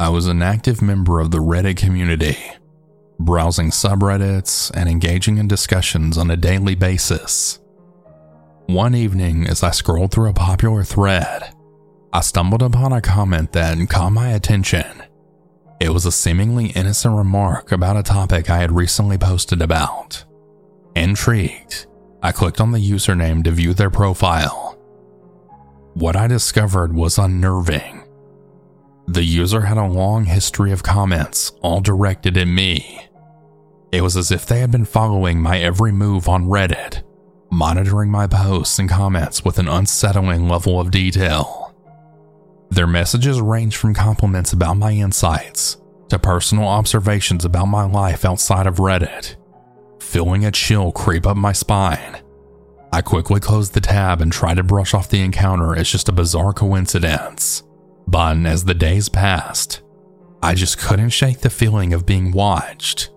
I was an active member of the Reddit community, browsing subreddits and engaging in discussions on a daily basis. One evening, as I scrolled through a popular thread, I stumbled upon a comment that caught my attention. It was a seemingly innocent remark about a topic I had recently posted about. Intrigued, I clicked on the username to view their profile. What I discovered was unnerving. The user had a long history of comments, all directed at me. It was as if they had been following my every move on Reddit, monitoring my posts and comments with an unsettling level of detail. Their messages ranged from compliments about my insights to personal observations about my life outside of Reddit feeling a chill creep up my spine. I quickly closed the tab and tried to brush off the encounter as just a bizarre coincidence. But as the days passed, I just couldn't shake the feeling of being watched.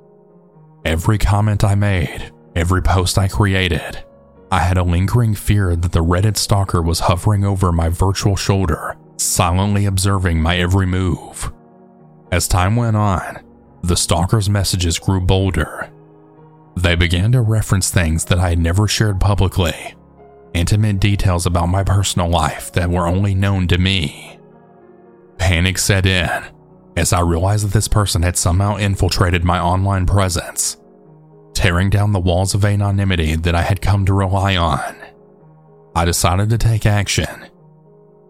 Every comment I made, every post I created, I had a lingering fear that the Reddit stalker was hovering over my virtual shoulder, silently observing my every move. As time went on, the stalker's messages grew bolder, they began to reference things that I had never shared publicly, intimate details about my personal life that were only known to me. Panic set in as I realized that this person had somehow infiltrated my online presence, tearing down the walls of anonymity that I had come to rely on. I decided to take action.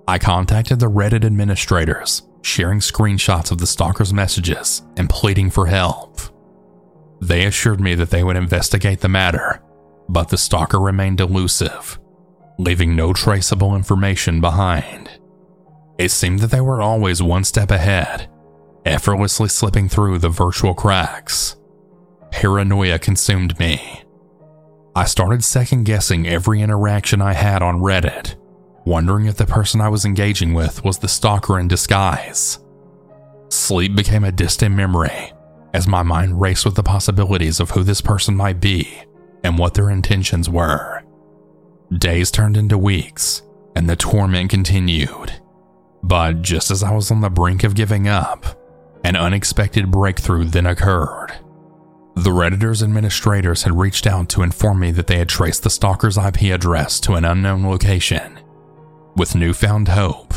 I contacted the Reddit administrators, sharing screenshots of the stalker's messages and pleading for help. They assured me that they would investigate the matter, but the stalker remained elusive, leaving no traceable information behind. It seemed that they were always one step ahead, effortlessly slipping through the virtual cracks. Paranoia consumed me. I started second guessing every interaction I had on Reddit, wondering if the person I was engaging with was the stalker in disguise. Sleep became a distant memory, as my mind raced with the possibilities of who this person might be and what their intentions were. Days turned into weeks, and the torment continued. But just as I was on the brink of giving up, an unexpected breakthrough then occurred. The Redditor's administrators had reached out to inform me that they had traced the stalker's IP address to an unknown location. With newfound hope,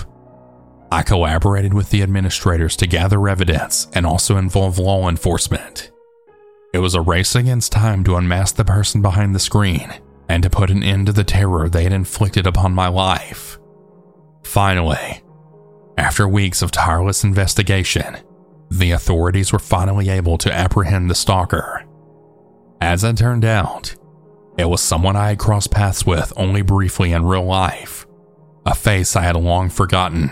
I collaborated with the administrators to gather evidence and also involve law enforcement. It was a race against time to unmask the person behind the screen and to put an end to the terror they had inflicted upon my life. Finally, after weeks of tireless investigation, the authorities were finally able to apprehend the stalker. As it turned out, it was someone I had crossed paths with only briefly in real life, a face I had long forgotten.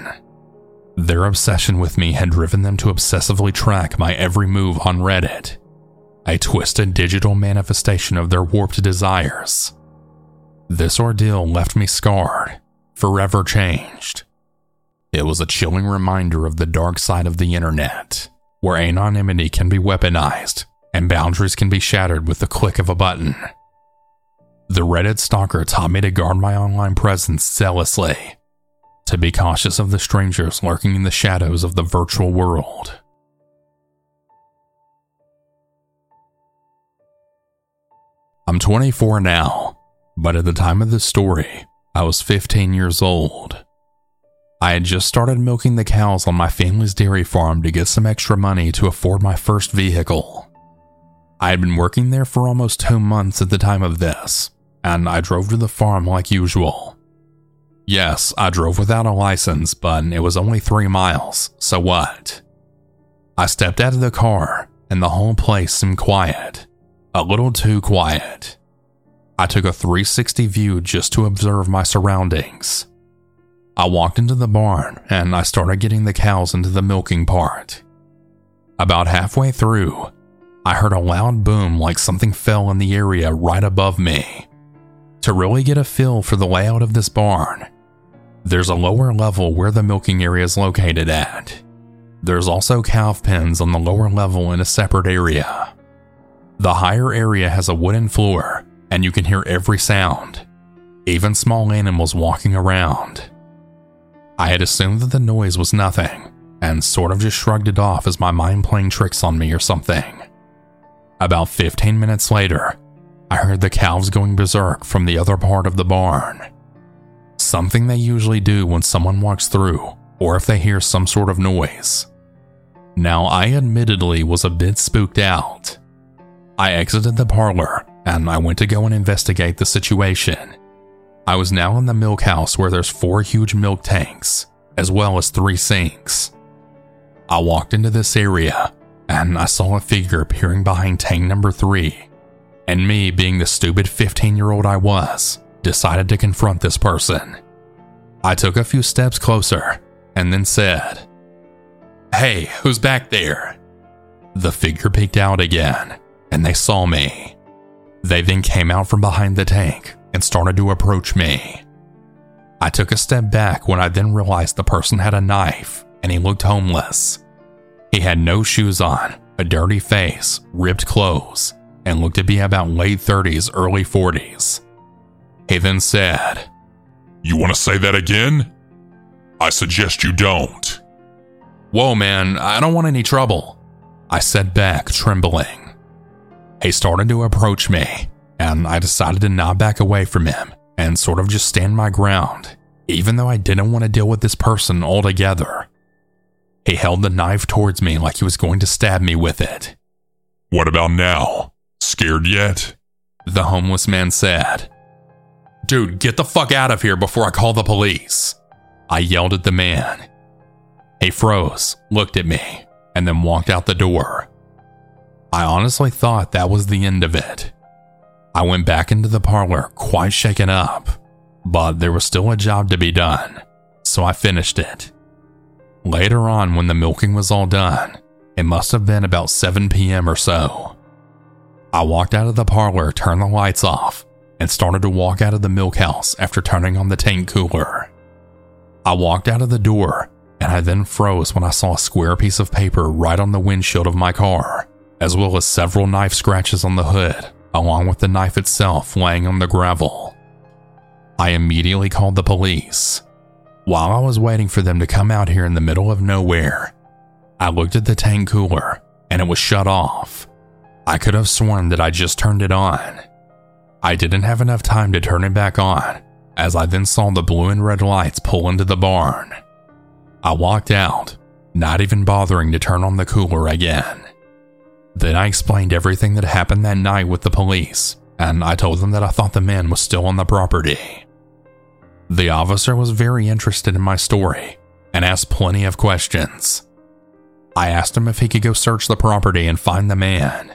Their obsession with me had driven them to obsessively track my every move on Reddit, a twisted digital manifestation of their warped desires. This ordeal left me scarred, forever changed. It was a chilling reminder of the dark side of the internet, where anonymity can be weaponized and boundaries can be shattered with the click of a button. The Reddit stalker taught me to guard my online presence zealously to be cautious of the strangers lurking in the shadows of the virtual world. I'm 24 now, but at the time of this story, I was 15 years old. I had just started milking the cows on my family's dairy farm to get some extra money to afford my first vehicle. I had been working there for almost two months at the time of this, and I drove to the farm like usual. Yes, I drove without a license, but it was only three miles, so what? I stepped out of the car, and the whole place seemed quiet. A little too quiet. I took a 360 view just to observe my surroundings. I walked into the barn and I started getting the cows into the milking part. About halfway through, I heard a loud boom like something fell in the area right above me. To really get a feel for the layout of this barn, there's a lower level where the milking area is located at. There's also cow pens on the lower level in a separate area. The higher area has a wooden floor, and you can hear every sound, even small animals walking around. I had assumed that the noise was nothing, and sort of just shrugged it off as my mind playing tricks on me or something. About 15 minutes later, I heard the calves going berserk from the other part of the barn. Something they usually do when someone walks through or if they hear some sort of noise. Now, I admittedly was a bit spooked out. I exited the parlor and I went to go and investigate the situation. I was now in the milk house where there's four huge milk tanks, as well as three sinks. I walked into this area and I saw a figure peering behind tank number three. And me, being the stupid 15 year old I was, decided to confront this person. I took a few steps closer and then said, Hey, who's back there? The figure peeked out again and they saw me. They then came out from behind the tank and started to approach me. I took a step back when I then realized the person had a knife and he looked homeless. He had no shoes on, a dirty face, ripped clothes, and looked to be about late 30s, early 40s. He then said, You want to say that again? I suggest you don't. Whoa, man, I don't want any trouble. I said back, trembling. He started to approach me, and I decided to not back away from him and sort of just stand my ground, even though I didn't want to deal with this person altogether. He held the knife towards me like he was going to stab me with it. What about now? Scared yet? The homeless man said. Dude, get the fuck out of here before I call the police. I yelled at the man. He froze, looked at me, and then walked out the door. I honestly thought that was the end of it. I went back into the parlor quite shaken up, but there was still a job to be done, so I finished it. Later on, when the milking was all done, it must have been about 7 p.m. or so. I walked out of the parlor, turned the lights off, and started to walk out of the milk house after turning on the tank cooler. I walked out of the door, and I then froze when I saw a square piece of paper right on the windshield of my car, as well as several knife scratches on the hood along with the knife itself laying on the gravel. I immediately called the police. While I was waiting for them to come out here in the middle of nowhere, I looked at the tank cooler and it was shut off. I could have sworn that I just turned it on. I didn't have enough time to turn it back on, as I then saw the blue and red lights pull into the barn. I walked out, not even bothering to turn on the cooler again. Then I explained everything that happened that night with the police, and I told them that I thought the man was still on the property. The officer was very interested in my story and asked plenty of questions. I asked him if he could go search the property and find the man.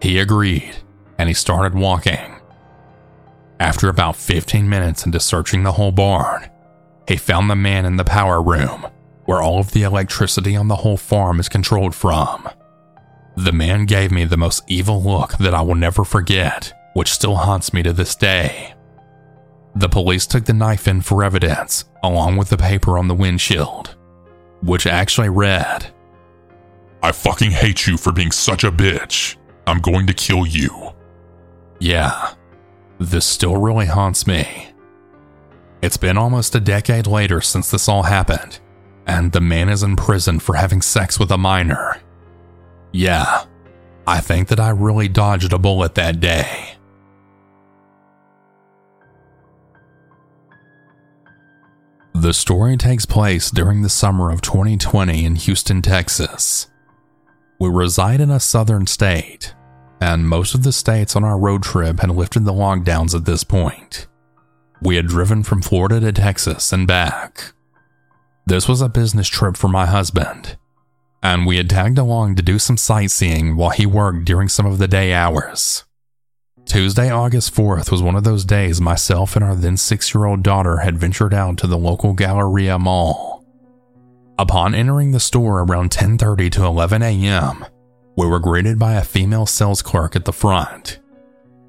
He agreed, and he started walking. After about 15 minutes into searching the whole barn, he found the man in the power room, where all of the electricity on the whole farm is controlled from. The man gave me the most evil look that I will never forget, which still haunts me to this day. The police took the knife in for evidence, along with the paper on the windshield, which actually read I fucking hate you for being such a bitch. I'm going to kill you. Yeah, this still really haunts me. It's been almost a decade later since this all happened, and the man is in prison for having sex with a minor. Yeah, I think that I really dodged a bullet that day. The story takes place during the summer of 2020 in Houston, Texas. We reside in a southern state, and most of the states on our road trip had lifted the lockdowns at this point. We had driven from Florida to Texas and back. This was a business trip for my husband, and we had tagged along to do some sightseeing while he worked during some of the day hours. Tuesday, August 4th was one of those days myself and our then six year old daughter had ventured out to the local Galleria Mall. Upon entering the store around 10:30 to 11 a.m., we were greeted by a female sales clerk at the front.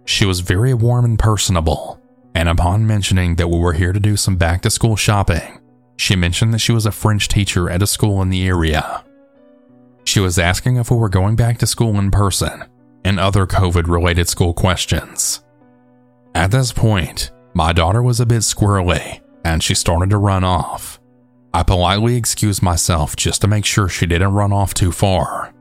She was very warm and personable, and upon mentioning that we were here to do some back to school shopping, she mentioned that she was a French teacher at a school in the area. She was asking if we were going back to school in person and other COVID related school questions. At this point, my daughter was a bit squirrely and she started to run off. I politely excused myself just to make sure she didn't run off too far.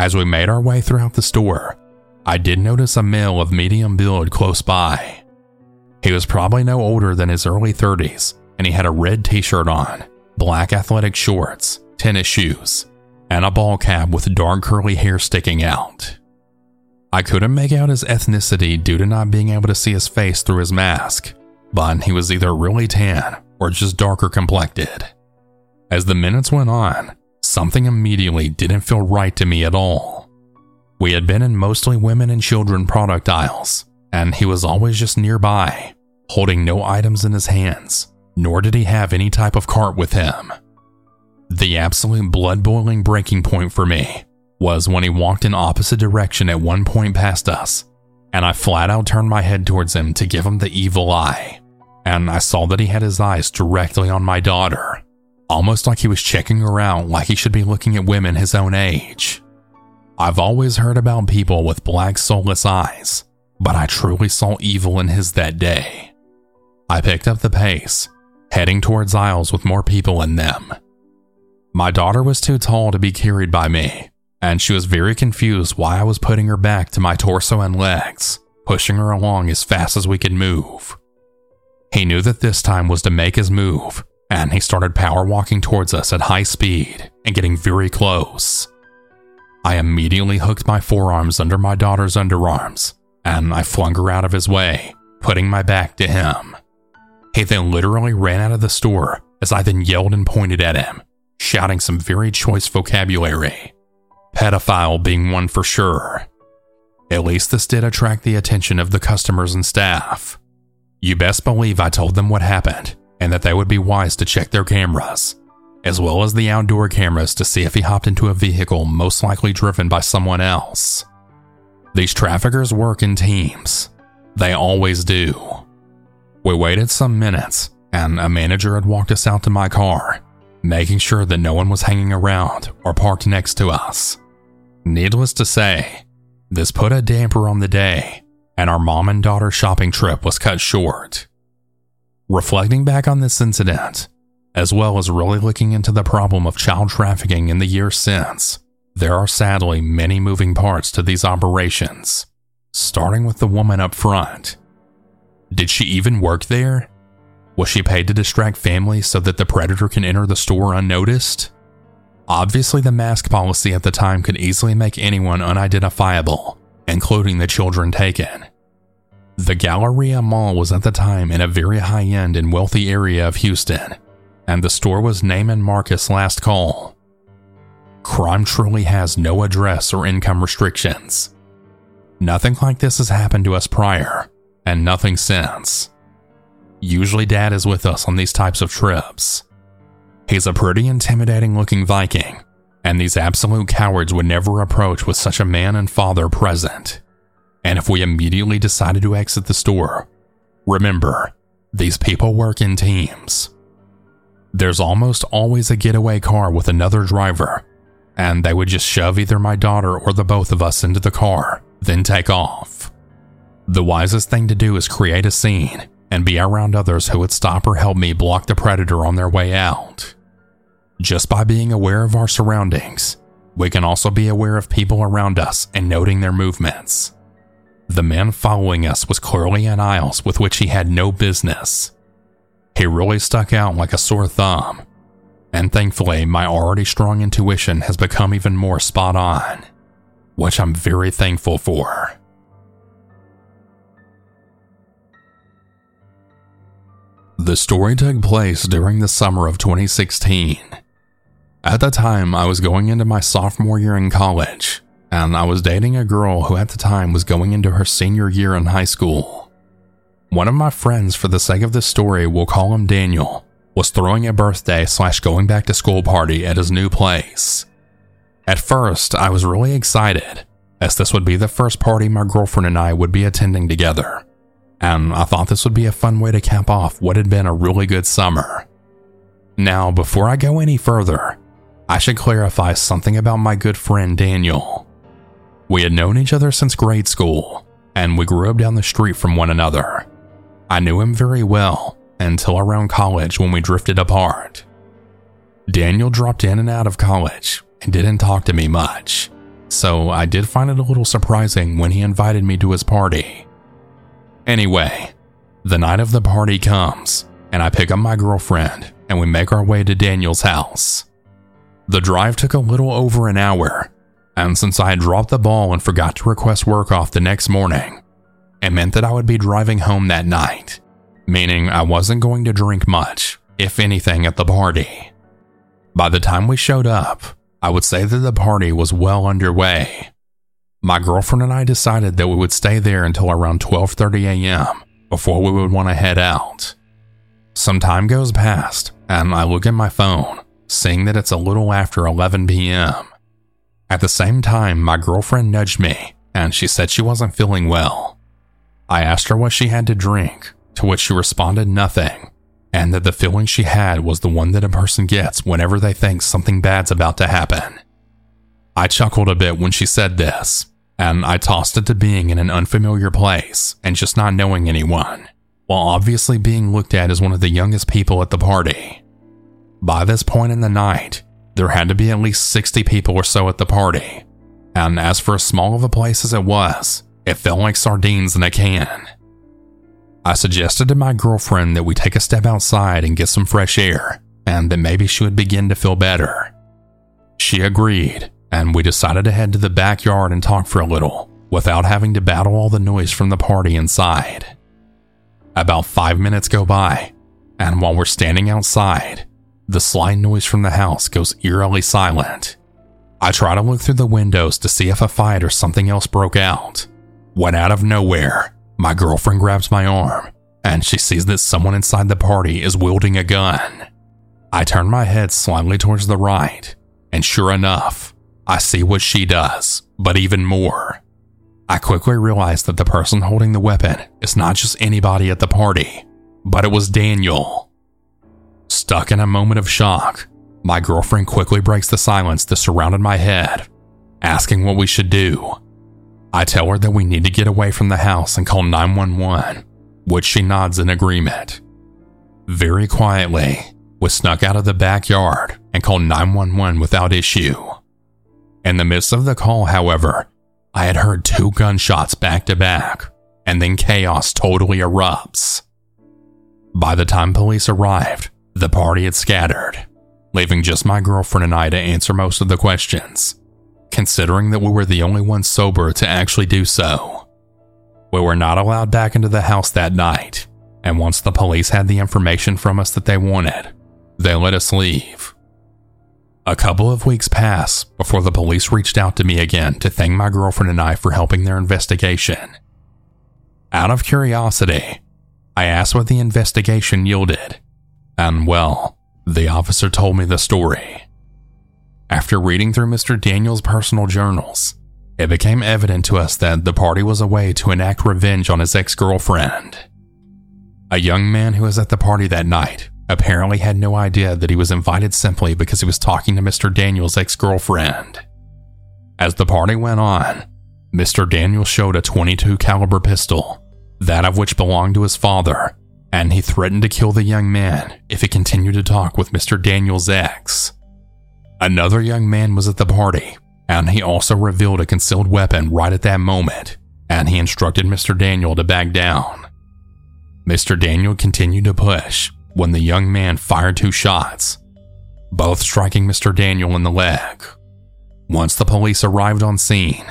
As we made our way throughout the store, I did notice a male of medium build close by. He was probably no older than his early 30s, and he had a red t shirt on, black athletic shorts, tennis shoes, and a ball cap with dark curly hair sticking out. I couldn't make out his ethnicity due to not being able to see his face through his mask, but he was either really tan or just darker complected. As the minutes went on, something immediately didn't feel right to me at all. We had been in mostly women and children product aisles, and he was always just nearby, holding no items in his hands, nor did he have any type of cart with him. The absolute blood boiling breaking point for me was when he walked in opposite direction at one point past us, and I flat out turned my head towards him to give him the evil eye. And I saw that he had his eyes directly on my daughter, almost like he was checking her out like he should be looking at women his own age. I've always heard about people with black soulless eyes, but I truly saw evil in his that day. I picked up the pace, heading towards aisles with more people in them. My daughter was too tall to be carried by me, and she was very confused why I was putting her back to my torso and legs, pushing her along as fast as we could move. He knew that this time was to make his move, and he started power walking towards us at high speed and getting very close. I immediately hooked my forearms under my daughter's underarms, and I flung her out of his way, putting my back to him. He then literally ran out of the store as I then yelled and pointed at him, shouting some very choice vocabulary pedophile being one for sure. At least this did attract the attention of the customers and staff. You best believe I told them what happened and that they would be wise to check their cameras, as well as the outdoor cameras to see if he hopped into a vehicle most likely driven by someone else. These traffickers work in teams. They always do. We waited some minutes, and a manager had walked us out to my car, making sure that no one was hanging around or parked next to us. Needless to say, this put a damper on the day, and our mom and daughter shopping trip was cut short. Reflecting back on this incident, as well as really looking into the problem of child trafficking in the years since, there are sadly many moving parts to these operations, starting with the woman up front. Did she even work there? Was she paid to distract families so that the predator can enter the store unnoticed? Obviously, the mask policy at the time could easily make anyone unidentifiable, including the children taken. The Galleria Mall was at the time in a very high end and wealthy area of Houston, and the store was Neiman Marcus Last Call. Crime truly has no address or income restrictions. Nothing like this has happened to us prior, and nothing since. Usually, Dad is with us on these types of trips. He's a pretty intimidating looking Viking, and these absolute cowards would never approach with such a man and father present. And if we immediately decided to exit the store, remember, these people work in teams. There's almost always a getaway car with another driver, and they would just shove either my daughter or the both of us into the car, then take off. The wisest thing to do is create a scene and be around others who would stop or help me block the predator on their way out. Just by being aware of our surroundings, we can also be aware of people around us and noting their movements. The man following us was clearly in aisles with which he had no business. He really stuck out like a sore thumb, and thankfully, my already strong intuition has become even more spot on, which I'm very thankful for. The story took place during the summer of 2016. At the time, I was going into my sophomore year in college, and I was dating a girl who at the time was going into her senior year in high school. One of my friends, for the sake of this story, we'll call him Daniel, was throwing a birthday slash going back to school party at his new place. At first, I was really excited, as this would be the first party my girlfriend and I would be attending together and I thought this would be a fun way to cap off what had been a really good summer. Now, before I go any further, I should clarify something about my good friend Daniel. We had known each other since grade school, and we grew up down the street from one another. I knew him very well until around college when we drifted apart. Daniel dropped in and out of college and didn't talk to me much, so I did find it a little surprising when he invited me to his party. Anyway, the night of the party comes, and I pick up my girlfriend and we make our way to Daniel's house. The drive took a little over an hour, and since I had dropped the ball and forgot to request work off the next morning, it meant that I would be driving home that night, meaning I wasn't going to drink much, if anything, at the party. By the time we showed up, I would say that the party was well underway. My girlfriend and I decided that we would stay there until around 12:30 a.m. before we would want to head out. Some time goes past, and I look at my phone, seeing that it's a little after 11 p.m. At the same time, my girlfriend nudged me, and she said she wasn't feeling well. I asked her what she had to drink, to which she responded nothing, and that the feeling she had was the one that a person gets whenever they think something bad's about to happen. I chuckled a bit when she said this, and I tossed it to being in an unfamiliar place and just not knowing anyone while obviously being looked at as one of the youngest people at the party. By this point in the night, there had to be at least 60 people or so at the party, and as for as small of a place as it was, it felt like sardines in a can. I suggested to my girlfriend that we take a step outside and get some fresh air, and that maybe she would begin to feel better. She agreed, and we decided to head to the backyard and talk for a little, without having to battle all the noise from the party inside. About five minutes go by, and while we're standing outside, the slight noise from the house goes eerily silent. I try to look through the windows to see if a fight or something else broke out. When out of nowhere, my girlfriend grabs my arm, and she sees that someone inside the party is wielding a gun. I turn my head slightly towards the right, and sure enough, I see what she does, but even more. I quickly realized that the person holding the weapon is not just anybody at the party, but it was Daniel. Stuck in a moment of shock, my girlfriend quickly breaks the silence that surrounded my head, asking what we should do. I tell her that we need to get away from the house and call 911, which she nods in agreement. Very quietly, we snuck out of the backyard and called 911 without issue. In the midst of the call, however, I had heard two gunshots back to back, and then chaos totally erupts. By the time police arrived, the party had scattered, leaving just my girlfriend and I to answer most of the questions, considering that we were the only ones sober to actually do so. We were not allowed back into the house that night, and once the police had the information from us that they wanted, they let us leave. A couple of weeks pass before the police reached out to me again to thank my girlfriend and I for helping their investigation. Out of curiosity, I asked what the investigation yielded, and well, the officer told me the story. After reading through Mr. Daniel's personal journals, it became evident to us that the party was a way to enact revenge on his ex girlfriend. A young man who was at the party that night apparently had no idea that he was invited simply because he was talking to Mr. Daniel's ex girlfriend. As the party went on, Mr. Daniel showed a 22 caliber pistol, that of which belonged to his father, and he threatened to kill the young man if he continued to talk with Mr. Daniel's ex. Another young man was at the party, and he also revealed a concealed weapon right at that moment, and he instructed Mr. Daniel to back down. Mr. Daniel continued to push, when the young man fired two shots, both striking Mr. Daniel in the leg. Once the police arrived on scene,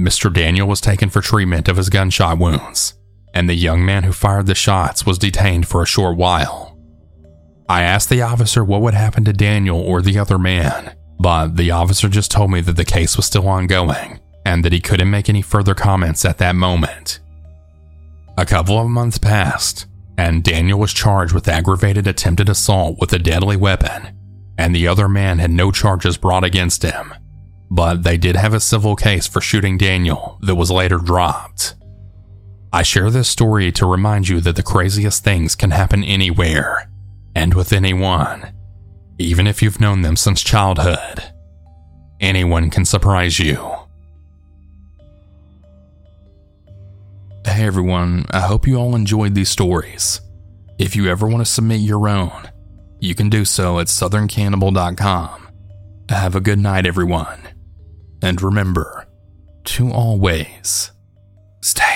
Mr. Daniel was taken for treatment of his gunshot wounds, and the young man who fired the shots was detained for a short while. I asked the officer what would happen to Daniel or the other man, but the officer just told me that the case was still ongoing and that he couldn't make any further comments at that moment. A couple of months passed, and Daniel was charged with aggravated attempted assault with a deadly weapon, and the other man had no charges brought against him. But they did have a civil case for shooting Daniel that was later dropped. I share this story to remind you that the craziest things can happen anywhere and with anyone, even if you've known them since childhood. Anyone can surprise you. Hey everyone, I hope you all enjoyed these stories. If you ever want to submit your own, you can do so at southerncannibal.com. Have a good night, everyone. And remember to always stay.